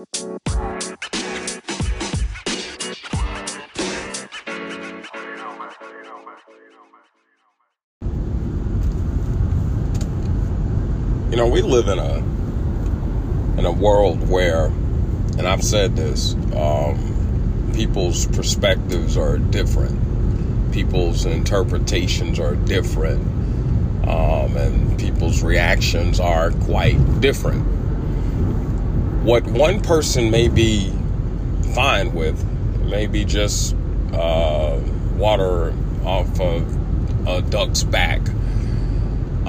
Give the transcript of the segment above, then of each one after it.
You know, we live in a in a world where, and I've said this, um, people's perspectives are different, people's interpretations are different, um, and people's reactions are quite different. What one person may be fine with may be just uh, water off of a duck's back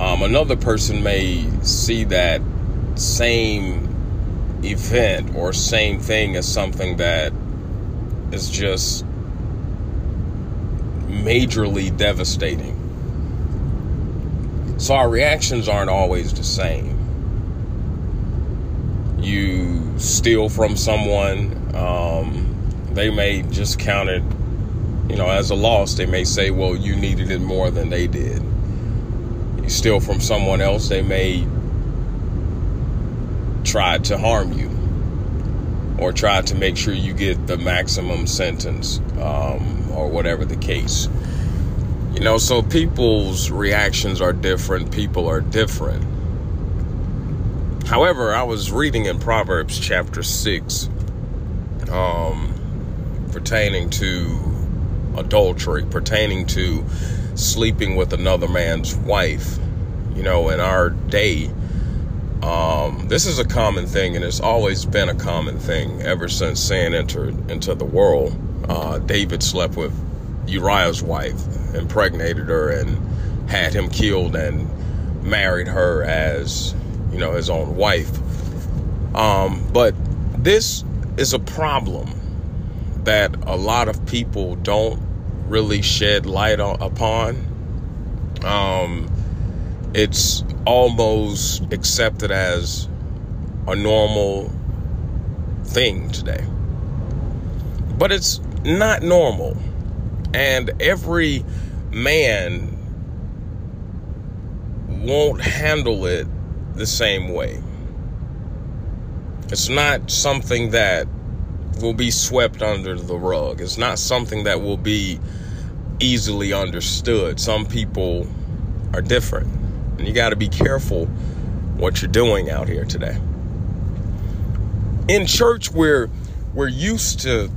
um, another person may see that same event or same thing as something that is just majorly devastating. So our reactions aren't always the same. You steal from someone, um, they may just count it, you know, as a loss. They may say, well, you needed it more than they did You steal from someone else, they may try to harm you or try to make sure you get the maximum sentence um, or whatever the case. You know, so people's reactions are different, people are different. However, I was reading in Proverbs chapter 6 um, pertaining to adultery, pertaining to sleeping with another man's wife. You know, in our day, um, this is a common thing, and it's always been a common thing ever since sin entered into the world. Uh, David slept with Uriah's wife, impregnated her, and had him killed, and married her as, you know, his own wife. Um, but this is a problem that a lot of people don't really shed light on, upon. Um, it's almost accepted as a normal thing today. But it's not normal. And every man won't handle it the same way. It's not something that will be swept under the rug. It's not something that will be easily understood. Some people are different. And you got to be careful what you're doing out here today. In church, we're, we're used to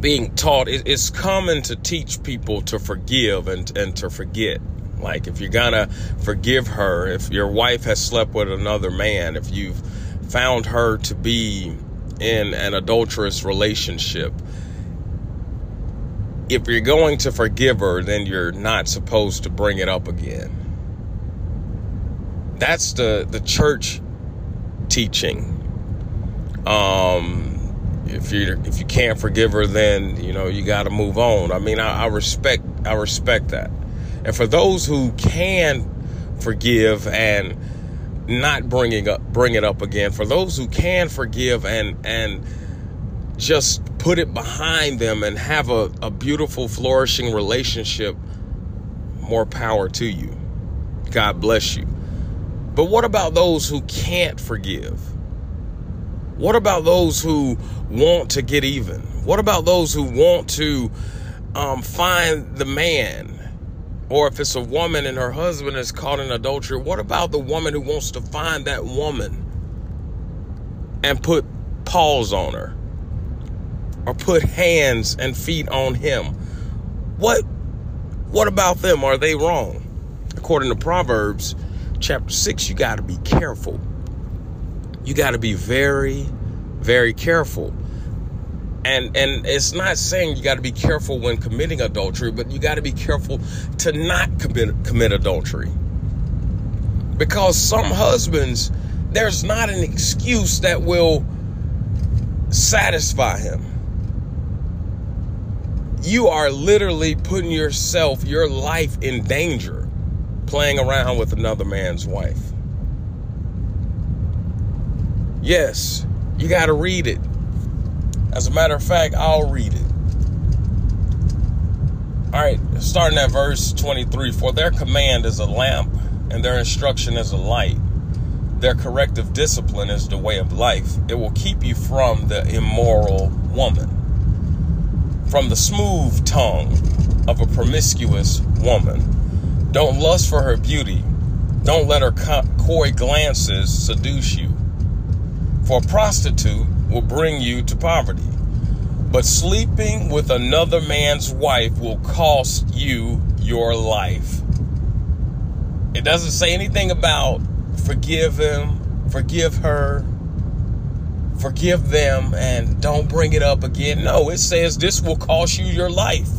being taught, it's common to teach people to forgive and, and to forget. Like, if you're gonna forgive her, if your wife has slept with another man, if you've found her to be in an adulterous relationship, if you're going to forgive her, then you're not supposed to bring it up again. That's the the church teaching. Um, if you if you can't forgive her, then you know you got to move on. I mean, I, I respect I respect that. And for those who can forgive and not bringing up bring it up again, for those who can forgive and and just put it behind them and have a, a beautiful, flourishing relationship, more power to you. God bless you. But what about those who can't forgive? What about those who want to get even? What about those who want to um, find the man? Or if it's a woman and her husband is caught in adultery, what about the woman who wants to find that woman and put paws on her? or put hands and feet on him. What what about them? Are they wrong? According to Proverbs chapter 6, you got to be careful. You got to be very very careful. And and it's not saying you got to be careful when committing adultery, but you got to be careful to not commit commit adultery. Because some husbands there's not an excuse that will satisfy him you are literally putting yourself, your life in danger playing around with another man's wife. Yes, you got to read it. As a matter of fact, I'll read it. All right, starting at verse 23 For their command is a lamp, and their instruction is a light. their corrective discipline is the way of life, it will keep you from the immoral woman, from the smooth tongue of a promiscuous woman. Don't lust for her beauty. Don't let her coy glances seduce you. For a prostitute will bring you to poverty, but sleeping with another man's wife will cost you your life. It doesn't say anything about forgive him, forgive her, forgive them, and don't bring it up again. No, it says this will cost you your life.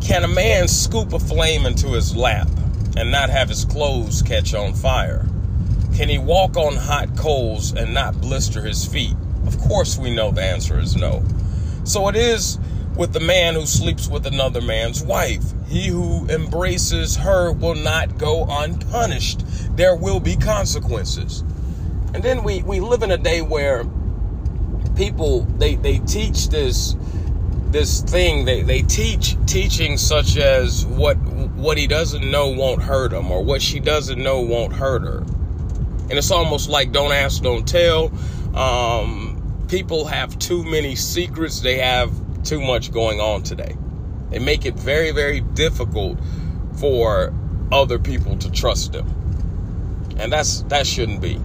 Can a man scoop a flame into his lap and not have his clothes catch on fire? Can he walk on hot coals and not blister his feet? Of course, we know the answer is no. So it is with the man who sleeps with another man's wife. He who embraces her will not go unpunished. There will be consequences. And then we, we live in a day where people they, they teach this this thing they, they teach teaching such as what what he doesn't know won't hurt him or what she doesn't know won't hurt her and it's almost like don't ask don't tell um, people have too many secrets they have too much going on today. They make it very, very difficult for other people to trust them. And that's that shouldn't be.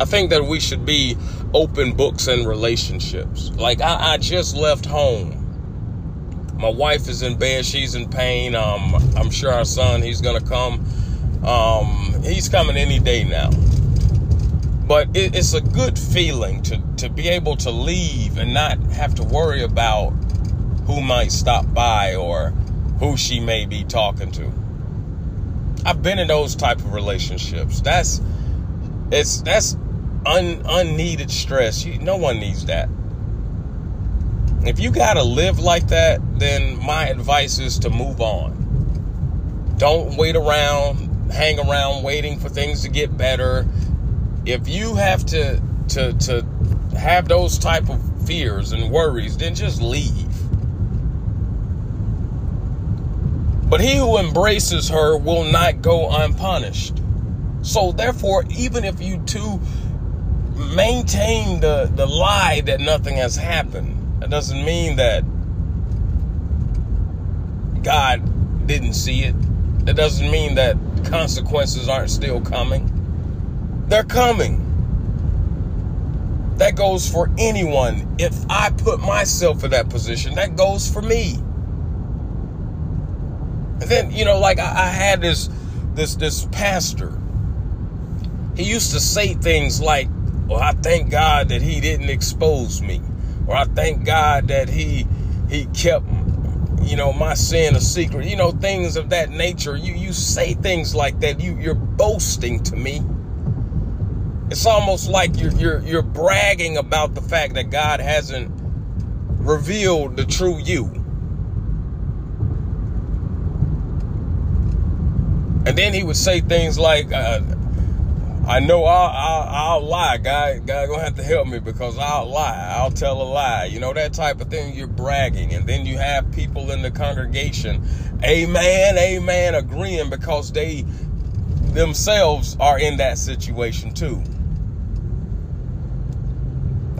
I think that we should be open books in relationships. Like I, I just left home. My wife is in bed, she's in pain. Um, I'm sure our son, he's gonna come. Um, he's coming any day now. But it, it's a good feeling to, to be able to leave and not have to worry about who might stop by or who she may be talking to. I've been in those type of relationships. That's it's that's un, unneeded stress. You, no one needs that. If you got to live like that, then my advice is to move on. Don't wait around, hang around waiting for things to get better if you have to to to have those type of fears and worries, then just leave. But he who embraces her will not go unpunished. So therefore, even if you two maintain the, the lie that nothing has happened, that doesn't mean that God didn't see it. That doesn't mean that consequences aren't still coming. They're coming. That goes for anyone. If I put myself in that position, that goes for me. And then, you know, like I, I had this this this pastor. He used to say things like, Well, I thank God that he didn't expose me. Or I thank God that he he kept you know my sin a secret you know things of that nature. You you say things like that. You you're boasting to me. It's almost like you're, you're, you're bragging about the fact that God hasn't revealed the true you. And then he would say things like, uh, I know I'll, I'll, I'll, lie. God, God gonna have to help me because I'll lie. I'll tell a lie. You know, that type of thing. You're bragging. And then you have people in the congregation, amen, amen, agreeing because they themselves are in that situation too.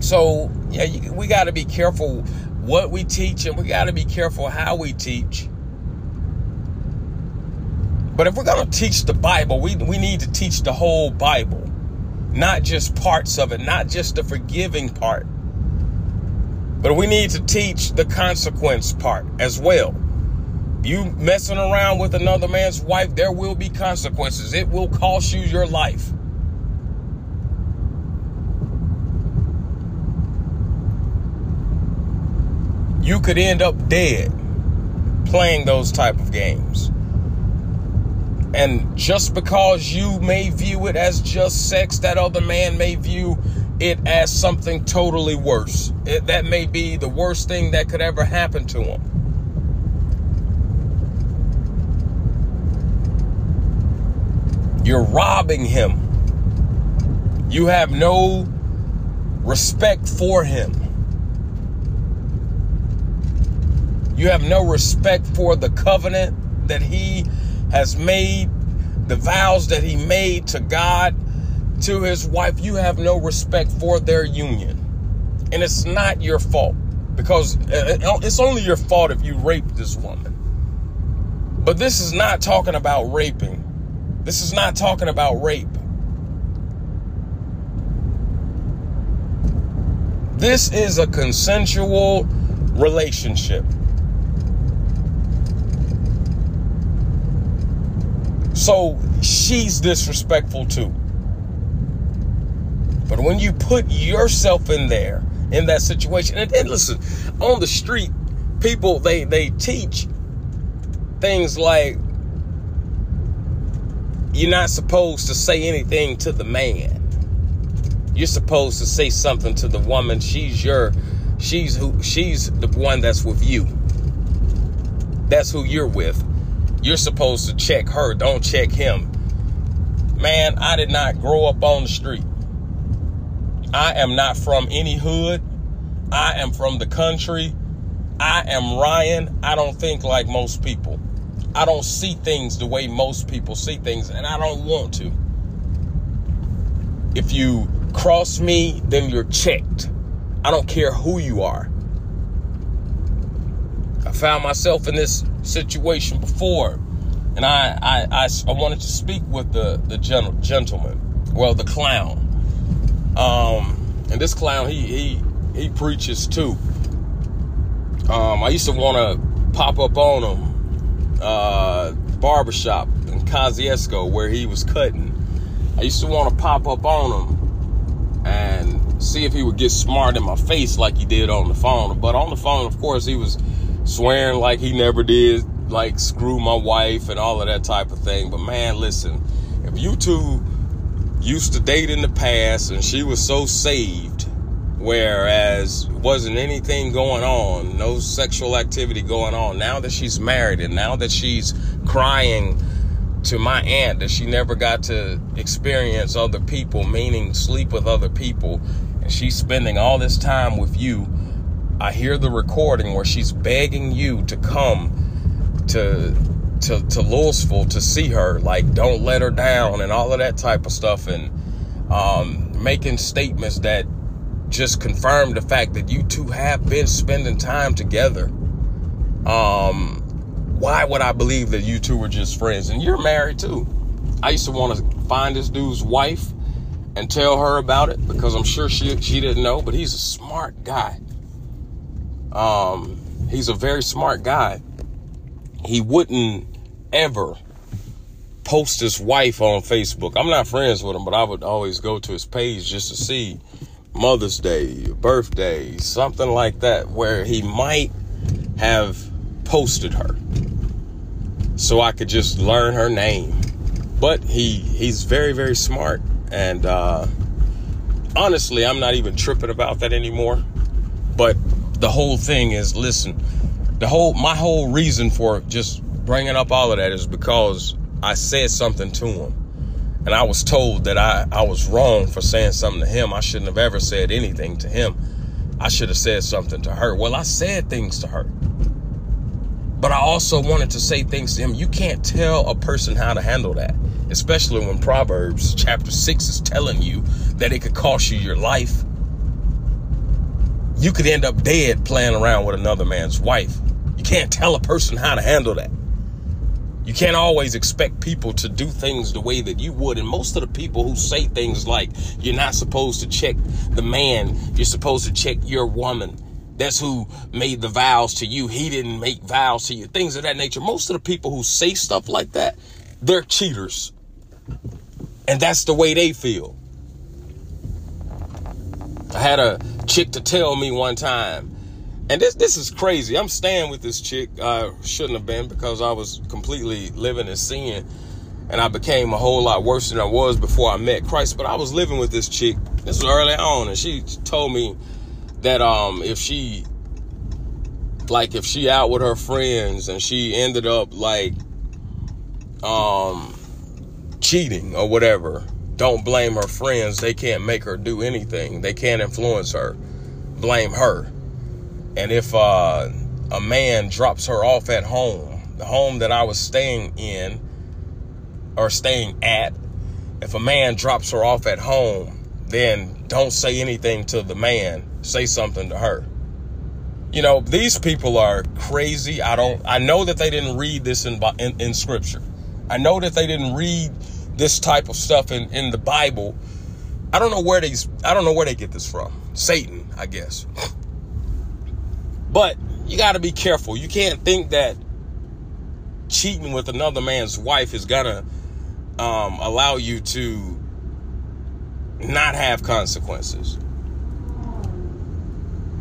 So, yeah, you, we got to be careful what we teach and we got to be careful how we teach. But if we're going to teach the Bible, we, we need to teach the whole Bible, not just parts of it, not just the forgiving part. But we need to teach the consequence part as well. You messing around with another man's wife, there will be consequences. It will cost you your life. you could end up dead playing those type of games. And just because you may view it as just sex, that other man may view it as something totally worse. It, that may be the worst thing that could ever happen to him. You're robbing him. You have no respect for him. You have no respect for the covenant that he has made, the vows that he made to God. to his wife, you have no respect for their union. And it's not your fault because uh, it's only your fault if you rape this woman. But this is not talking about raping. This is not talking about rape. This is a consensual relationship. So she's disrespectful too. But when you put yourself in there, in that situation, and, and listen, on the street, people they they teach things like you're not supposed to say anything to the man. You're supposed to say something to the woman. She's your she's who she's the one that's with you. That's who you're with. You're supposed to check her, don't check him. Man, I did not grow up on the street. I am not from any hood. I am from the country. I am Ryan. I don't think like most people. I don't see things the way most people see things, and I don't want to. If you cross me, then you're checked. I don't care who you are. I found myself in this situation before, and I I, I, I wanted to speak with the the gentleman, well, the clown. Um, and this clown, he he he preaches too. Um, I used to want to pop up on him, uh, barbershop in Kosciusko where he was cutting. I used to want to pop up on him and see if he would get smart in my face like he did on the phone. But on the phone, of course, he was swearing like he never did, like screw my wife and all of that type of thing. But man, listen, if you two used to date in the past and she was so saved whereas wasn't anything going on no sexual activity going on now that she's married and now that she's crying to my aunt that she never got to experience other people meaning sleep with other people and she's spending all this time with you i hear the recording where she's begging you to come to to, to Louisville to see her, like don't let her down and all of that type of stuff, and um, making statements that just confirm the fact that you two have been spending time together. Um, why would I believe that you two were just friends? And you're married too. I used to want to find this dude's wife and tell her about it because I'm sure she she didn't know, but he's a smart guy. Um, he's a very smart guy he wouldn't ever post his wife on Facebook. I'm not friends with him, but I would always go to his page just to see Mother's Day, birthday, something like that, where he might have posted her. So I could just learn her name. But he he's very, very smart. And uh, honestly, I'm not even tripping about that anymore. But the whole thing is listen, the whole my whole reason for just bringing up all of that is because I said something to him. And I was told that I, I was wrong for saying something to him. I shouldn't have ever said anything to him. I should have said something to her. Well, I said things to her. But I also wanted to say things to him. You can't tell a person how to handle that, especially when Proverbs chapter 6 is telling you that it could cost you your life. You could end up dead playing around with another man's wife You can't tell a person how to handle that. You can't always expect people to do things the way that you would. And most of the people who say things like, you're not supposed to check the man, you're supposed to check your woman. That's who made the vows to you. He didn't make vows to you. Things of that nature. Most of the people who say stuff like that, they're cheaters. And that's the way they feel. I had a chick to tell me one time and this this is crazy. I'm staying with this chick. I shouldn't have been because I was completely living in sin, and I became a whole lot worse than I was before I met Christ. But I was living with this chick. This was early on, and she told me that um if she like if she out with her friends and she ended up like um cheating or whatever, don't blame her friends. They can't make her do anything. They can't influence her. Blame her and if uh, a man drops her off at home, the home that I was staying in or staying at, if a man drops her off at home, then don't say anything to the man, say something to her. You know, these people are crazy. I don't I know that they didn't read this in in, in scripture. I know that they didn't read this type of stuff in in the Bible. I don't know where they I don't know where they get this from. Satan, I guess. But you got to be careful. You can't think that cheating with another man's wife is gonna um, allow you to not have consequences.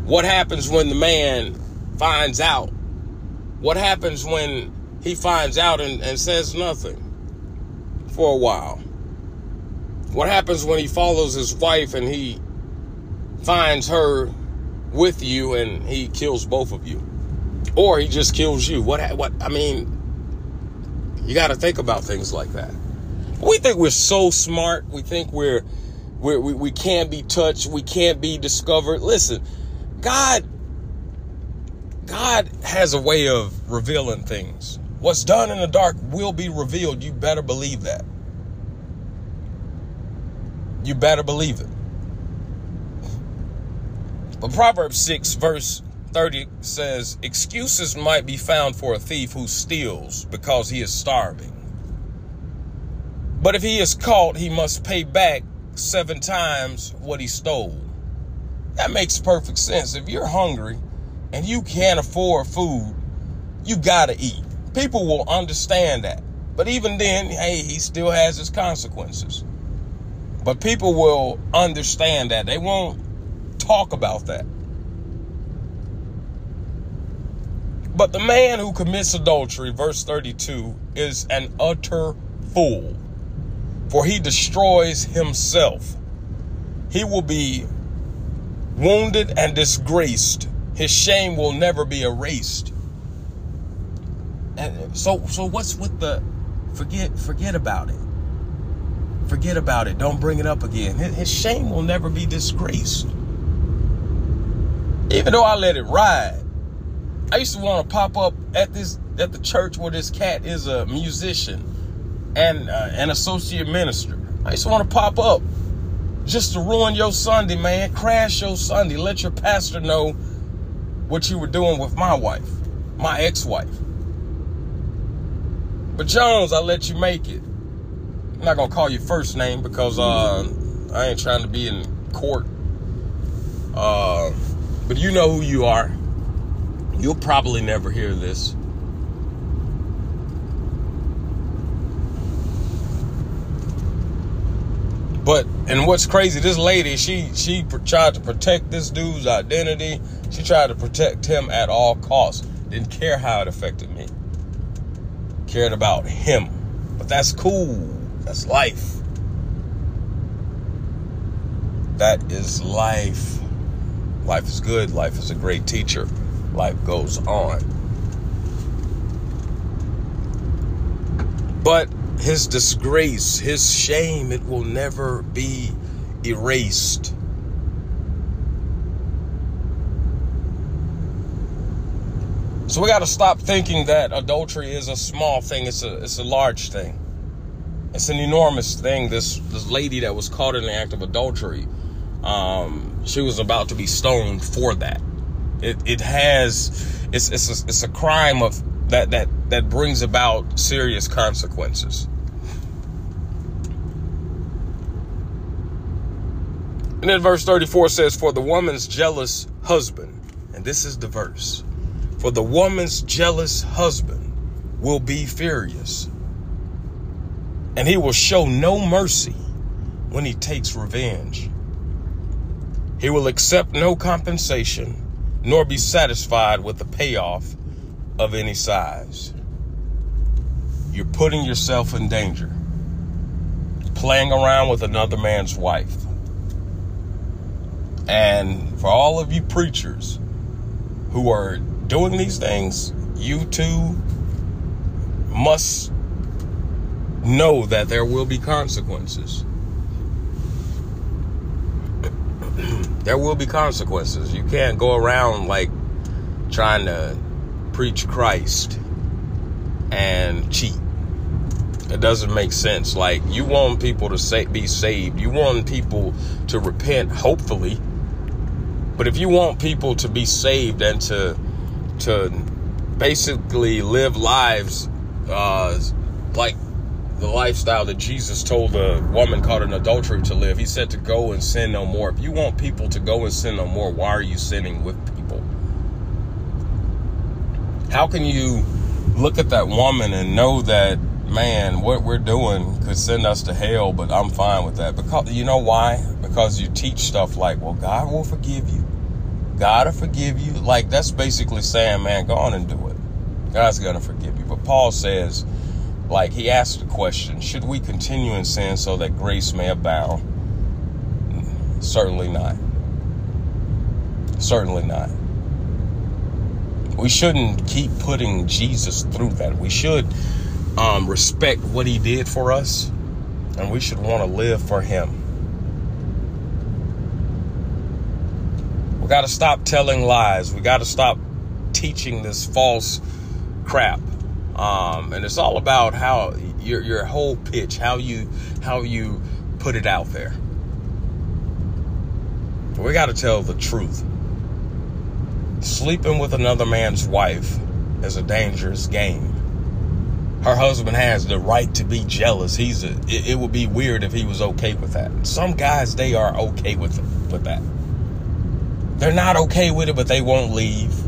What happens when the man finds out? What happens when he finds out and, and says nothing for a while? What happens when he follows his wife and he finds her with you and he kills both of you? Or he just kills you? What, what, I mean, you got to think about things like that. We think we're so smart. We think we're, we're we, we can't be touched. We can't be discovered. Listen, God, God has a way of revealing things. What's done in the dark will be revealed. You better believe that. You better believe it. But Proverbs 6, verse 30 says, Excuses might be found for a thief who steals because he is starving. But if he is caught, he must pay back seven times what he stole. That makes perfect sense. If you're hungry and you can't afford food, you gotta eat. People will understand that. But even then, hey, he still has his consequences. But people will understand that. They won't talk about that. But the man who commits adultery, verse 32, is an utter fool, for he destroys himself. He will be wounded and disgraced. His shame will never be erased. So so what's with the forget forget about it. Forget about it. Don't bring it up again. His shame will never be disgraced. Even though I let it ride. I used to want to pop up at this at the church where this cat is a musician and uh, an associate minister. I used to want to pop up just to ruin your Sunday, man. Crash your Sunday. Let your pastor know what you were doing with my wife, my ex-wife. But Jones, I let you make it. I'm not gonna call you first name because uh, I ain't trying to be in court. Uh, but you know who you are. You'll probably never hear this. But and what's crazy, this lady, she she tried to protect this dude's identity. She tried to protect him at all costs. Didn't care how it affected me. Cared about him. But that's cool. That's life. That is life. Life is good. Life is a great teacher. Life goes on. But his disgrace, his shame, it will never be erased. So we got to stop thinking that adultery is a small thing. It's a it's a large thing. It's an enormous thing. This this lady that was caught in the act of adultery, um, she was about to be stoned for that. It it has it's it's a, it's a crime of that that that brings about serious consequences. And then verse 34 says, For the woman's jealous husband, and this is the verse, for the woman's jealous husband will be furious, and he will show no mercy when he takes revenge. He will accept no compensation, nor be satisfied with the payoff of any size. You're putting yourself in danger. Playing around with another man's wife. And for all of you preachers who are doing these things, you too must know that there will be consequences. there will be consequences. You can't go around like trying to preach Christ and cheat. It doesn't make sense. Like you want people to say, be saved. You want people to repent, hopefully. But if you want people to be saved and to to basically live lives uh, like the lifestyle that Jesus told the woman caught in adultery to live. He said to go and sin no more. If you want people to go and sin no more, why are you sinning with people? How can you look at that woman and know that, man, what we're doing could send us to hell, but I'm fine with that? Because you know why? Because you teach stuff like, well, God will forgive you. God will forgive you. Like that's basically saying, man, go on and do it. God's gonna forgive you. But Paul says, like he asked the question, should we continue in sin so that grace may abound? Certainly not. Certainly not. We shouldn't keep putting Jesus through that. We should um, respect what he did for us, and we should want to live for him. We got to stop telling lies. We got to stop teaching this false crap. Um, and it's all about how your your whole pitch, how you how you put it out there. We got to tell the truth. Sleeping with another man's wife is a dangerous game. Her husband has the right to be jealous. He's a, it, it would be weird if he was okay with that. Some guys they are okay with with that. They're not okay with it, but they won't leave